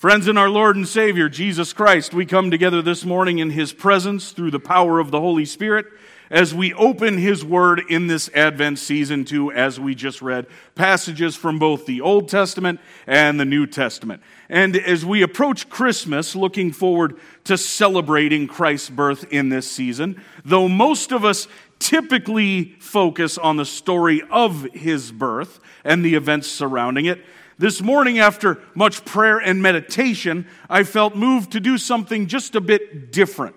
Friends, in our Lord and Savior, Jesus Christ, we come together this morning in His presence through the power of the Holy Spirit as we open His Word in this Advent season to, as we just read, passages from both the Old Testament and the New Testament. And as we approach Christmas, looking forward to celebrating Christ's birth in this season, though most of us typically focus on the story of His birth and the events surrounding it, this morning, after much prayer and meditation, I felt moved to do something just a bit different.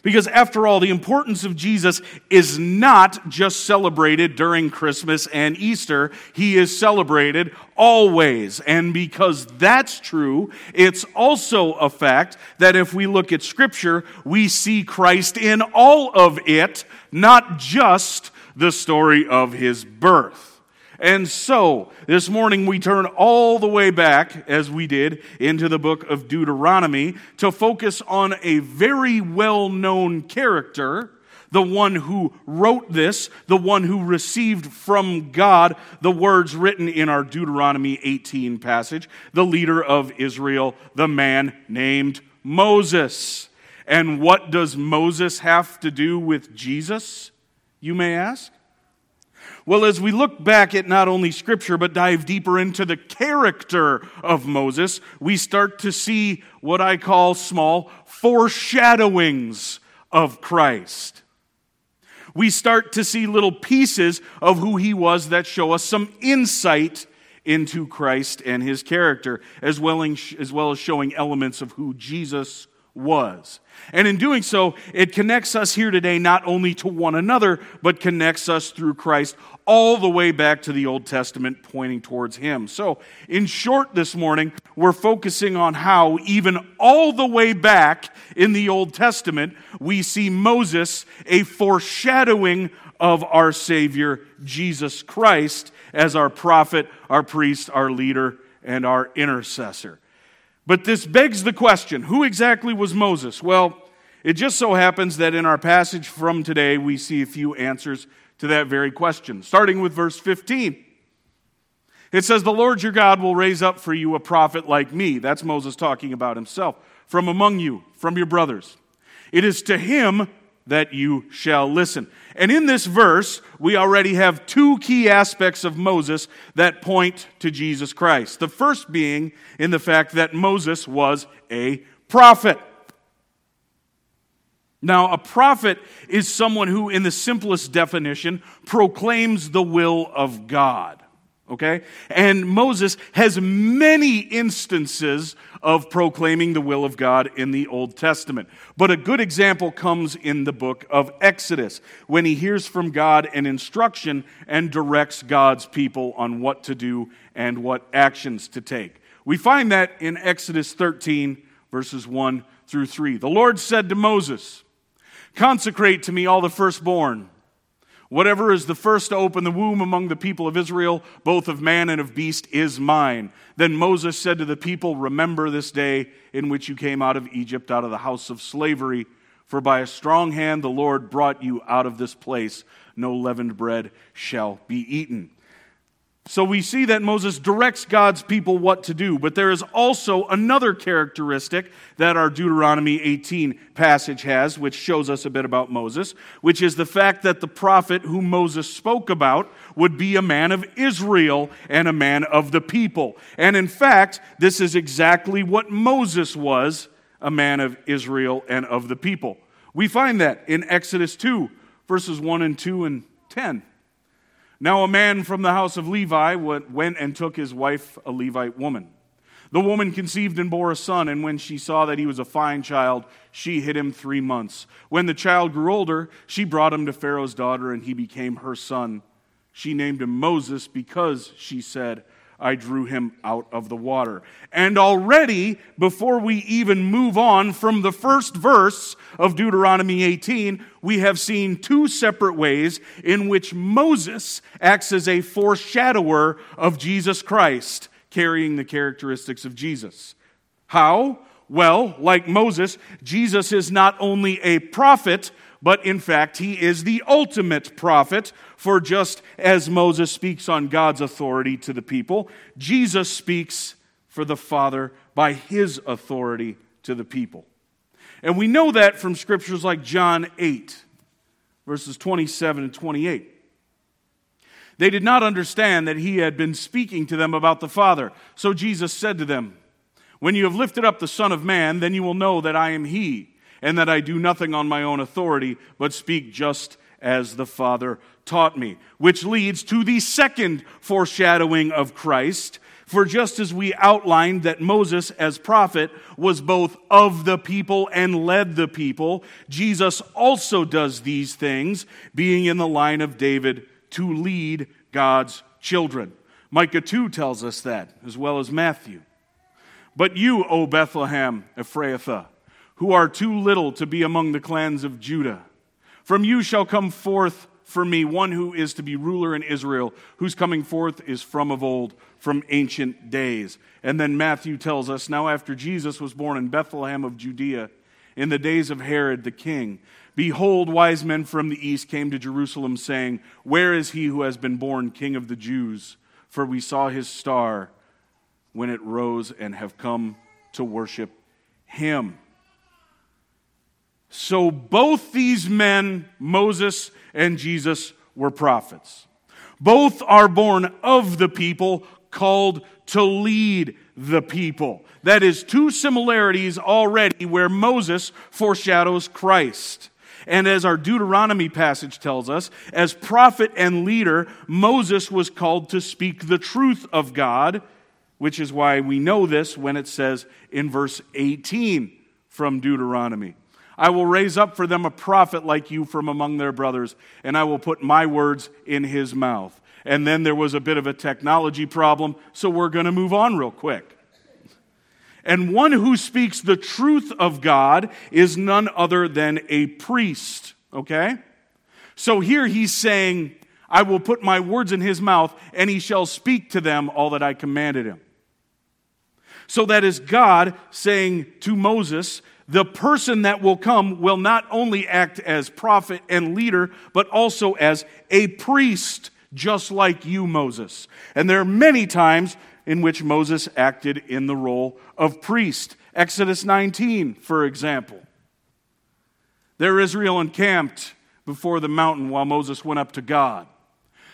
Because after all, the importance of Jesus is not just celebrated during Christmas and Easter. He is celebrated always. And because that's true, it's also a fact that if we look at Scripture, we see Christ in all of it, not just the story of his birth. And so, this morning we turn all the way back, as we did, into the book of Deuteronomy to focus on a very well known character, the one who wrote this, the one who received from God the words written in our Deuteronomy 18 passage, the leader of Israel, the man named Moses. And what does Moses have to do with Jesus, you may ask? Well, as we look back at not only Scripture, but dive deeper into the character of Moses, we start to see what I call small foreshadowings of Christ. We start to see little pieces of who he was that show us some insight into Christ and his character, as well as, showing elements of who Jesus was. And in doing so, it connects us here today not only to one another, but connects us through Christ all the way back to the Old Testament, pointing towards Him. So, in short, this morning, we're focusing on how, even all the way back in the Old Testament, we see Moses a foreshadowing of our Savior, Jesus Christ, as our prophet, our priest, our leader, and our intercessor. But this begs the question who exactly was Moses? Well, it just so happens that in our passage from today, we see a few answers to that very question, starting with verse 15. It says, The Lord your God will raise up for you a prophet like me. That's Moses talking about himself. From among you, from your brothers. It is to him that you shall listen. And in this verse, we already have two key aspects of Moses that point to Jesus Christ. The first being in the fact that Moses was a prophet. Now, a prophet is someone who, in the simplest definition, proclaims the will of God. Okay? And Moses has many instances of proclaiming the will of God in the Old Testament. But a good example comes in the book of Exodus when he hears from God an instruction and directs God's people on what to do and what actions to take. We find that in Exodus 13, verses 1 through 3. The Lord said to Moses, Consecrate to me all the firstborn Whatever is the first to open the womb among the people of Israel, both of man and of beast, is mine. Then Moses said to the people, Remember this day in which you came out of Egypt, out of the house of slavery. For by a strong hand the Lord brought you out of this place. No leavened bread shall be eaten. So we see that Moses directs God's people what to do, but there is also another characteristic that our Deuteronomy 18 passage has, which shows us a bit about Moses, which is the fact that the prophet whom Moses spoke about would be a man of Israel and a man of the people. And in fact, this is exactly what Moses was a man of Israel and of the people. We find that in Exodus 2, verses 1 and 2 and 10. Now, a man from the house of Levi went and took his wife, a Levite woman. The woman conceived and bore a son, and when she saw that he was a fine child, she hid him three months. When the child grew older, she brought him to Pharaoh's daughter, and he became her son. She named him Moses because, she said, I drew him out of the water. And already, before we even move on from the first verse of Deuteronomy 18, we have seen two separate ways in which Moses acts as a foreshadower of Jesus Christ, carrying the characteristics of Jesus. How? Well, like Moses, Jesus is not only a prophet, but in fact, he is the ultimate prophet. For just as Moses speaks on God's authority to the people, Jesus speaks for the Father by his authority to the people. And we know that from scriptures like John 8, verses 27 and 28. They did not understand that he had been speaking to them about the Father. So Jesus said to them, When you have lifted up the Son of Man, then you will know that I am he, and that I do nothing on my own authority, but speak just as the Father taught me. Which leads to the second foreshadowing of Christ. For just as we outlined that Moses, as prophet, was both of the people and led the people, Jesus also does these things, being in the line of David to lead God's children. Micah 2 tells us that, as well as Matthew. But you, O Bethlehem Ephrathah, who are too little to be among the clans of Judah, from you shall come forth for me one who is to be ruler in Israel, whose coming forth is from of old, from ancient days. And then Matthew tells us now, after Jesus was born in Bethlehem of Judea, in the days of Herod the king, behold, wise men from the east came to Jerusalem, saying, Where is he who has been born king of the Jews? For we saw his star when it rose and have come to worship him. So both these men, Moses and Jesus, were prophets. Both are born of the people, called to lead the people. That is two similarities already where Moses foreshadows Christ. And as our Deuteronomy passage tells us, as prophet and leader, Moses was called to speak the truth of God, which is why we know this when it says in verse 18 from Deuteronomy. I will raise up for them a prophet like you from among their brothers, and I will put my words in his mouth. And then there was a bit of a technology problem, so we're going to move on real quick. And one who speaks the truth of God is none other than a priest, okay? So here he's saying, I will put my words in his mouth, and he shall speak to them all that I commanded him. So that is God saying to Moses, the person that will come will not only act as prophet and leader, but also as a priest, just like you, Moses. And there are many times in which Moses acted in the role of priest. Exodus 19, for example. There Israel encamped before the mountain while Moses went up to God.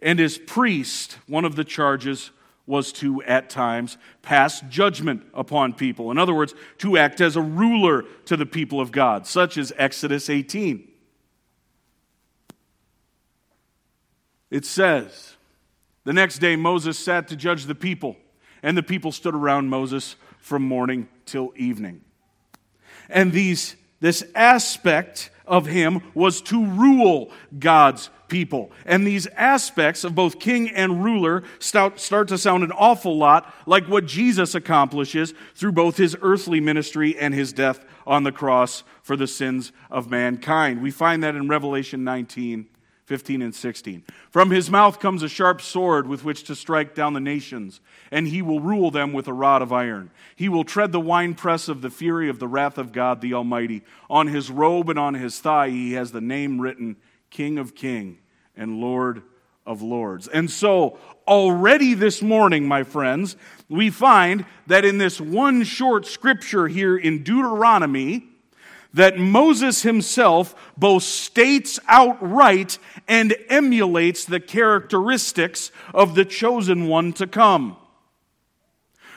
And as priest, one of the charges was to, at times, pass judgment upon people. In other words, to act as a ruler to the people of God, such as Exodus 18. It says, The next day Moses sat to judge the people, and the people stood around Moses from morning till evening. And these, this aspect of him was to rule God's people. And these aspects of both king and ruler start, to sound an awful lot like what Jesus accomplishes through both his earthly ministry and his death on the cross for the sins of mankind. We find that in Revelation 19 15 and 16. From his mouth comes a sharp sword with which to strike down the nations, and he will rule them with a rod of iron. He will tread the winepress of the fury of the wrath of God the Almighty. On his robe and on his thigh he has the name written King of King and Lord of Lords. And so, already this morning, my friends, we find that in this one short scripture here in Deuteronomy, that Moses himself both states outright and emulates the characteristics of the chosen one to come.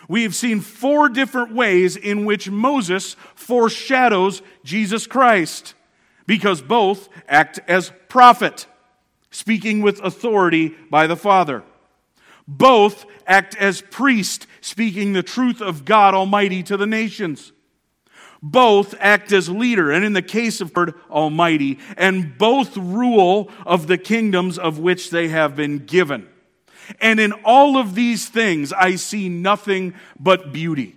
We have seen four different ways in which Moses foreshadows Jesus Christ, because both act as prophet, speaking with authority by the Father. Both act as priest, speaking the truth of God Almighty to the nations both act as leader, and in the case of God Almighty, and both rule of the kingdoms of which they have been given. And in all of these things, I see nothing but beauty.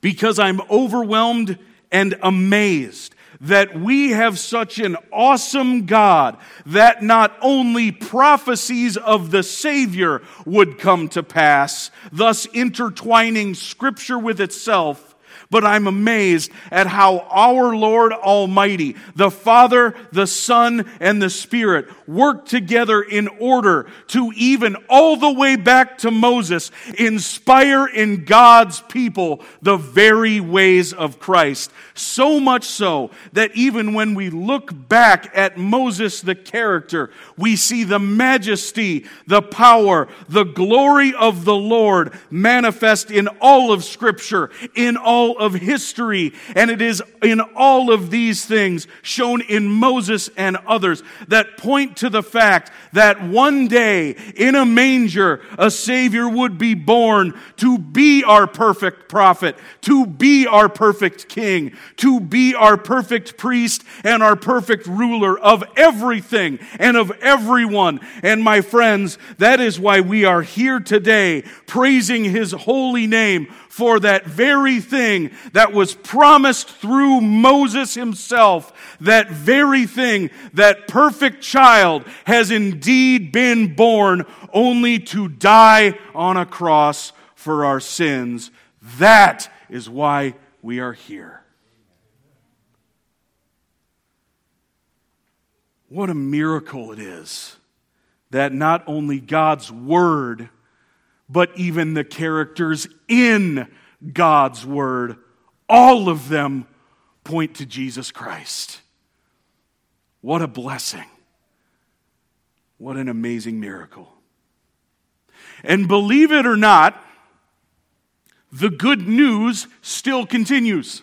Because I'm overwhelmed and amazed that we have such an awesome God that not only prophecies of the Savior would come to pass, thus intertwining Scripture with itself, but I'm amazed at how our Lord Almighty, the Father, the Son, and the Spirit work together in order to even all the way back to Moses inspire in God's people the very ways of Christ. So much so that even when we look back at Moses, the character, we see the majesty, the power, the glory of the Lord manifest in all of Scripture, in all of history. And it is in all of these things shown in Moses and others that point to the fact that one day in a manger, a Savior would be born to be our perfect prophet, to be our perfect king, to be our perfect priest and our perfect ruler of everything and of everyone. And my friends, that is why we are here today praising his holy name for that very thing that was promised through Moses himself. That very thing, that perfect child has indeed been born only to die on a cross for our sins. That is why we are here. What a miracle it is that not only God's Word but even the characters in God's Word, all of them point to Jesus Christ. What a blessing. What an amazing miracle. And believe it or not, the good news still continues.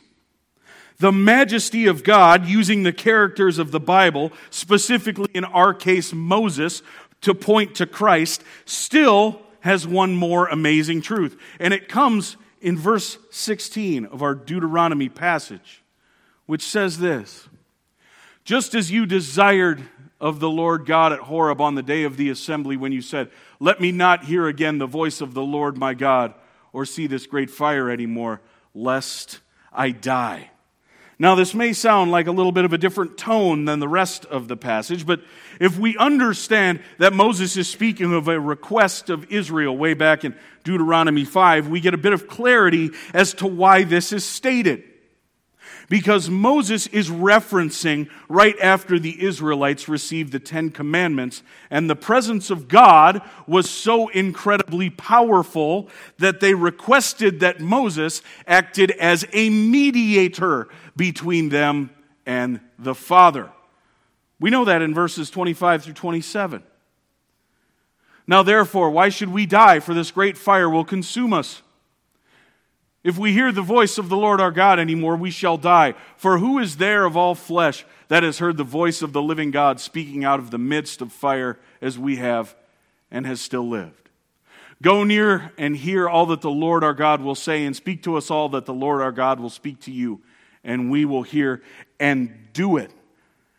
The majesty of God, using the characters of the Bible, specifically in our case Moses, to point to Christ, still has one more amazing truth. And it comes in verse 16 of our Deuteronomy passage, which says this Just as you desired of the Lord God at Horeb on the day of the assembly when you said, Let me not hear again the voice of the Lord my God or see this great fire anymore, lest I die. Now, this may sound like a little bit of a different tone than the rest of the passage, but if we understand that Moses is speaking of a request of Israel way back in Deuteronomy 5, we get a bit of clarity as to why this is stated. Because Moses is referencing right after the Israelites received the Ten Commandments, and the presence of God was so incredibly powerful that they requested that Moses acted as a mediator between them and the Father. We know that in verses 25 through 27. Now, therefore, why should we die? For this great fire will consume us. If we hear the voice of the Lord our God anymore, we shall die. For who is there of all flesh that has heard the voice of the living God speaking out of the midst of fire as we have and has still lived? Go near and hear all that the Lord our God will say, and speak to us all that the Lord our God will speak to you, and we will hear and do it.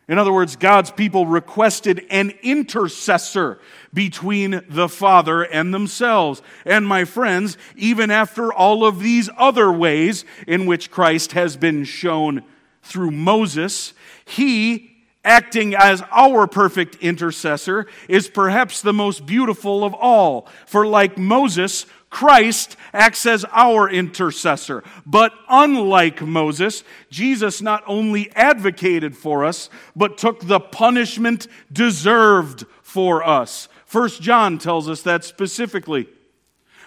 In other words, God's people requested an intercessor between the Father and themselves. And my friends, even after all of these other ways in which Christ has been shown through Moses, he, acting as our perfect intercessor, is perhaps the most beautiful of all. For like Moses, Christ acts as our intercessor. But unlike Moses, Jesus not only advocated for us, but took the punishment deserved for us. First John tells us that specifically.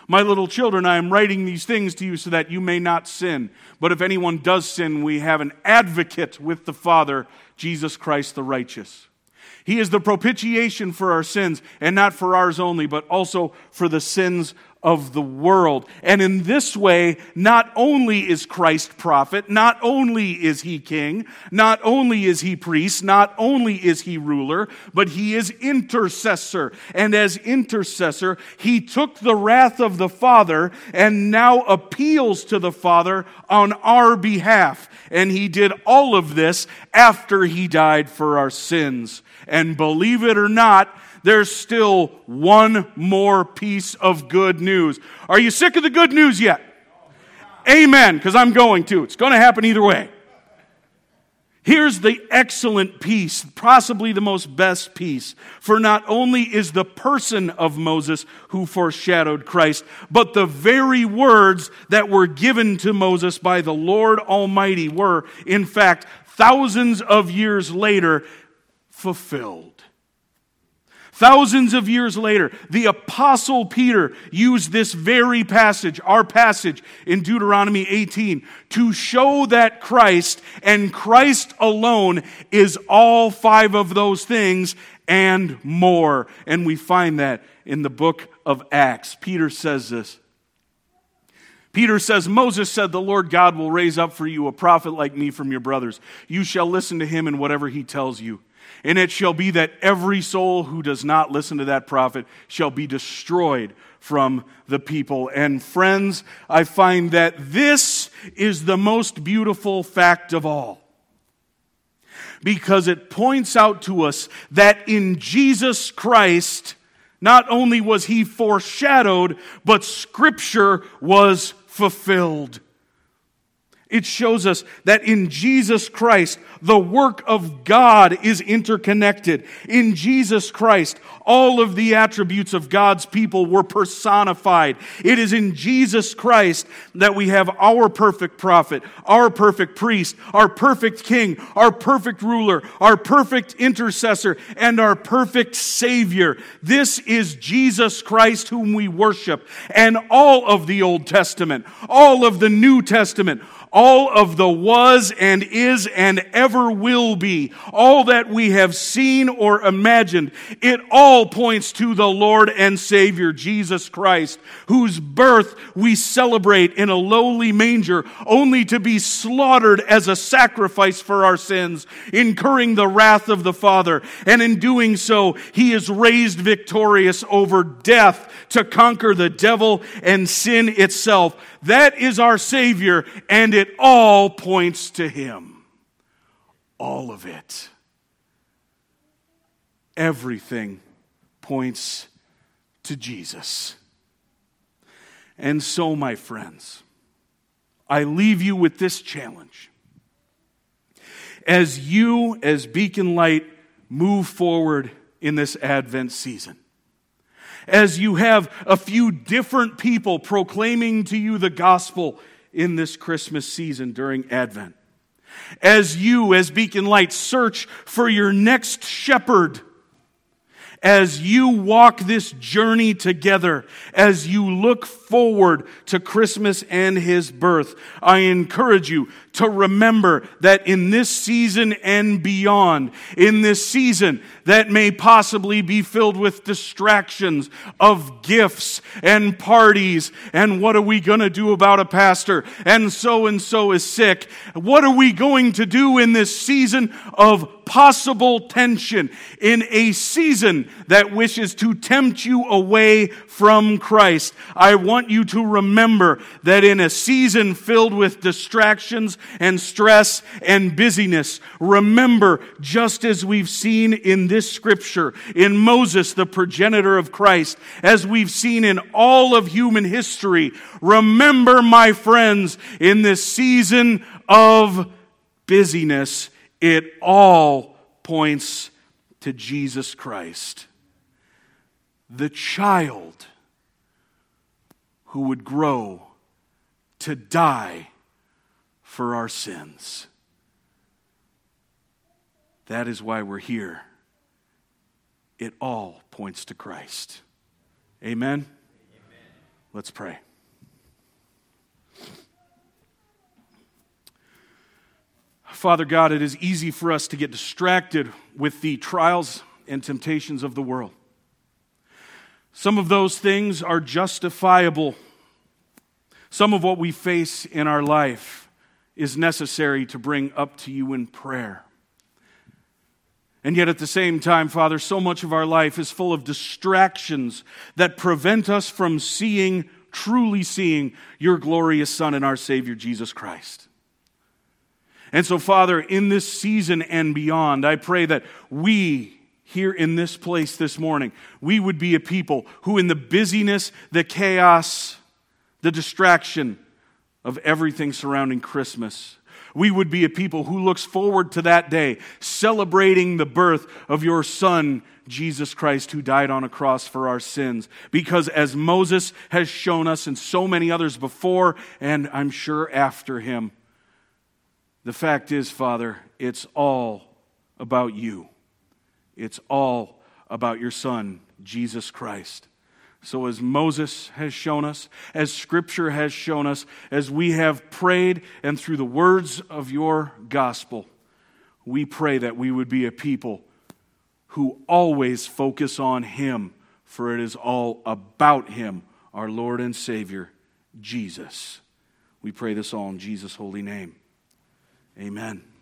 My little children, I am writing these things to you so that you may not sin. But if anyone does sin, we have an advocate with the Father, Jesus Christ the righteous. He is the propitiation for our sins, and not for ours only, but also for the sins of the world. And in this way, not only is Christ prophet, not only is he king, not only is he priest, not only is he ruler, but he is intercessor. And as intercessor, he took the wrath of the Father and now appeals to the Father on our behalf. And he did all of this after he died for our sins. And believe it or not, there's still one more piece of good news. Are you sick of the good news yet? Amen, because I'm going to. It's going to happen either way. Here's the excellent piece, possibly the most best piece. For not only is the person of Moses who foreshadowed Christ, but the very words that were given to Moses by the Lord Almighty were, in fact, thousands of years later, fulfilled. Thousands of years later, the apostle Peter used this very passage, our passage in Deuteronomy 18, to show that Christ and Christ alone is all five of those things and more. And we find that in the book of Acts. Peter says this. Peter says, Moses said, The Lord God will raise up for you a prophet like me from your brothers. You shall listen to him in whatever he tells you. And it shall be that every soul who does not listen to that prophet shall be destroyed from the people. And friends, I find that this is the most beautiful fact of all. Because it points out to us that in Jesus Christ, not only was he foreshadowed, but scripture was fulfilled. It shows us that in Jesus Christ, the work of God is interconnected. In Jesus Christ, all of the attributes of God's people were personified. It is in Jesus Christ that we have our perfect prophet, our perfect priest, our perfect king, our perfect ruler, our perfect intercessor, and our perfect savior. This is Jesus Christ whom we worship. And all of the Old Testament, all of the New Testament, all of the was and is and ever will be, all that we have seen or imagined, it all points to the Lord and Savior, Jesus Christ, whose birth we celebrate in a lowly manger, only to be slaughtered as a sacrifice for our sins, incurring the wrath of the Father. And in doing so, he is raised victorious over death to conquer the devil and sin itself. That is our Savior, and it all points to Him. All of it. Everything points to Jesus. And so, my friends, I leave you with this challenge. As you, as Beacon Light, move forward in this Advent season, as you have a few different people proclaiming to you the gospel in this Christmas season during Advent. As you, as Beacon Light, search for your next shepherd as you walk this journey together, as you look forward to Christmas and His birth, I encourage you to remember that in this season and beyond, in this season that may possibly be filled with distractions of gifts and parties, and what are we going to do about a pastor, and so and so is sick, what are we going to do in this season of possible tension, in a season that wishes to tempt you away from Christ? I want you to remember that in a season filled with distractions and stress and busyness, remember, just as we've seen in this scripture, in Moses, the progenitor of Christ, as we've seen in all of human history, remember, my friends, in this season of busyness, it all points to Jesus Christ. The child who would grow to die for our sins. That is why we're here. It all points to Christ. Amen? Amen. Let's pray. Father God, it is easy for us to get distracted with the trials and temptations of the world. Some of those things are justifiable. Some of what we face in our life is necessary to bring up to you in prayer. And yet, at the same time, Father, so much of our life is full of distractions that prevent us from seeing, truly seeing, your glorious Son and our Savior, Jesus Christ. And so, Father, in this season and beyond, I pray that we here in this place this morning, we would be a people who, in the busyness, the chaos, the distraction of everything surrounding Christmas, we would be a people who looks forward to that day, celebrating the birth of your Son, Jesus Christ, who died on a cross for our sins. Because as Moses has shown us, and so many others before, and I'm sure after him, the fact is, Father, it's all about you. It's all about your Son, Jesus Christ. So, as Moses has shown us, as Scripture has shown us, as we have prayed, and through the words of your gospel, we pray that we would be a people who always focus on Him, for it is all about Him, our Lord and Savior, Jesus. We pray this all in Jesus' holy name. Amen.